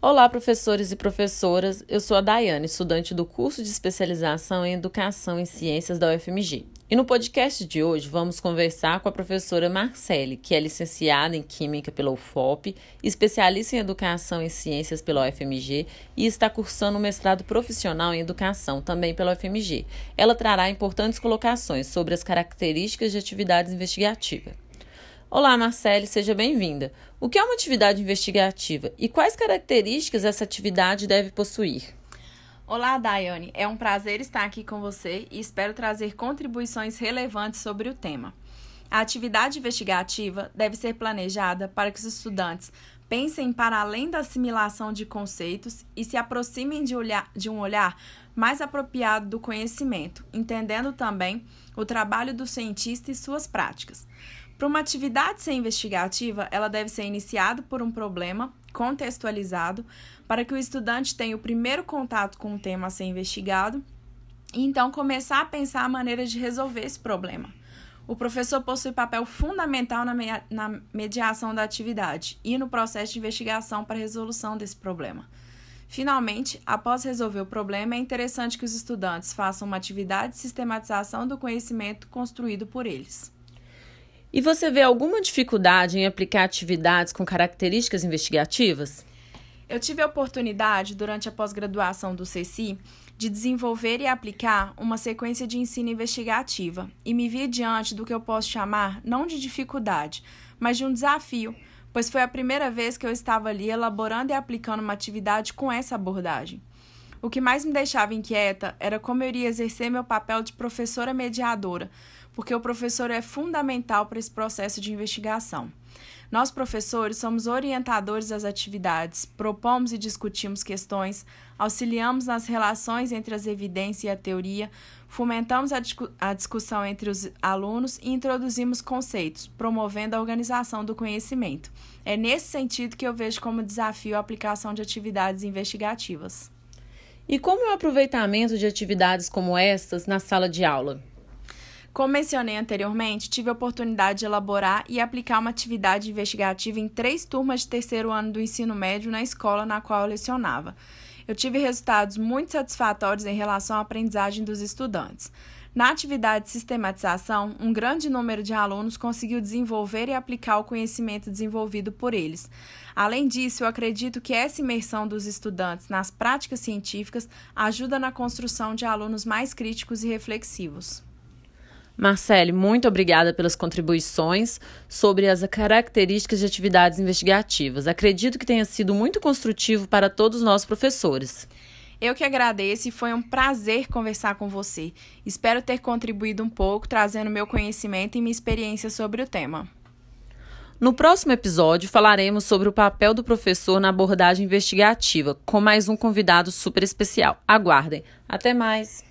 Olá, professores e professoras. Eu sou a Daiane, estudante do curso de especialização em Educação em Ciências da UFMG. E no podcast de hoje vamos conversar com a professora Marcele, que é licenciada em Química pela UFOP, especialista em Educação em Ciências pela UFMG e está cursando um mestrado profissional em Educação também pela UFMG. Ela trará importantes colocações sobre as características de atividades investigativas. Olá, Marcele, seja bem-vinda. O que é uma atividade investigativa e quais características essa atividade deve possuir? Olá, Daiane. É um prazer estar aqui com você e espero trazer contribuições relevantes sobre o tema. A atividade investigativa deve ser planejada para que os estudantes pensem para além da assimilação de conceitos e se aproximem de, olhar, de um olhar mais apropriado do conhecimento, entendendo também o trabalho do cientista e suas práticas. Para uma atividade ser investigativa, ela deve ser iniciada por um problema contextualizado para que o estudante tenha o primeiro contato com o tema a ser investigado e então começar a pensar a maneira de resolver esse problema. O professor possui papel fundamental na, na mediação da atividade e no processo de investigação para resolução desse problema. Finalmente, após resolver o problema, é interessante que os estudantes façam uma atividade de sistematização do conhecimento construído por eles. E você vê alguma dificuldade em aplicar atividades com características investigativas? Eu tive a oportunidade, durante a pós-graduação do CECI, de desenvolver e aplicar uma sequência de ensino investigativa e me vi diante do que eu posso chamar não de dificuldade, mas de um desafio, pois foi a primeira vez que eu estava ali elaborando e aplicando uma atividade com essa abordagem. O que mais me deixava inquieta era como eu iria exercer meu papel de professora mediadora, porque o professor é fundamental para esse processo de investigação. Nós, professores, somos orientadores das atividades, propomos e discutimos questões, auxiliamos nas relações entre as evidências e a teoria, fomentamos a, discu a discussão entre os alunos e introduzimos conceitos, promovendo a organização do conhecimento. É nesse sentido que eu vejo como desafio a aplicação de atividades investigativas. E como é o aproveitamento de atividades como estas na sala de aula? Como mencionei anteriormente, tive a oportunidade de elaborar e aplicar uma atividade investigativa em três turmas de terceiro ano do ensino médio na escola na qual eu lecionava. Eu tive resultados muito satisfatórios em relação à aprendizagem dos estudantes. Na atividade de sistematização, um grande número de alunos conseguiu desenvolver e aplicar o conhecimento desenvolvido por eles. Além disso, eu acredito que essa imersão dos estudantes nas práticas científicas ajuda na construção de alunos mais críticos e reflexivos. Marcele, muito obrigada pelas contribuições sobre as características de atividades investigativas. Acredito que tenha sido muito construtivo para todos nós professores. Eu que agradeço e foi um prazer conversar com você. Espero ter contribuído um pouco, trazendo meu conhecimento e minha experiência sobre o tema. No próximo episódio, falaremos sobre o papel do professor na abordagem investigativa, com mais um convidado super especial. Aguardem. Até mais!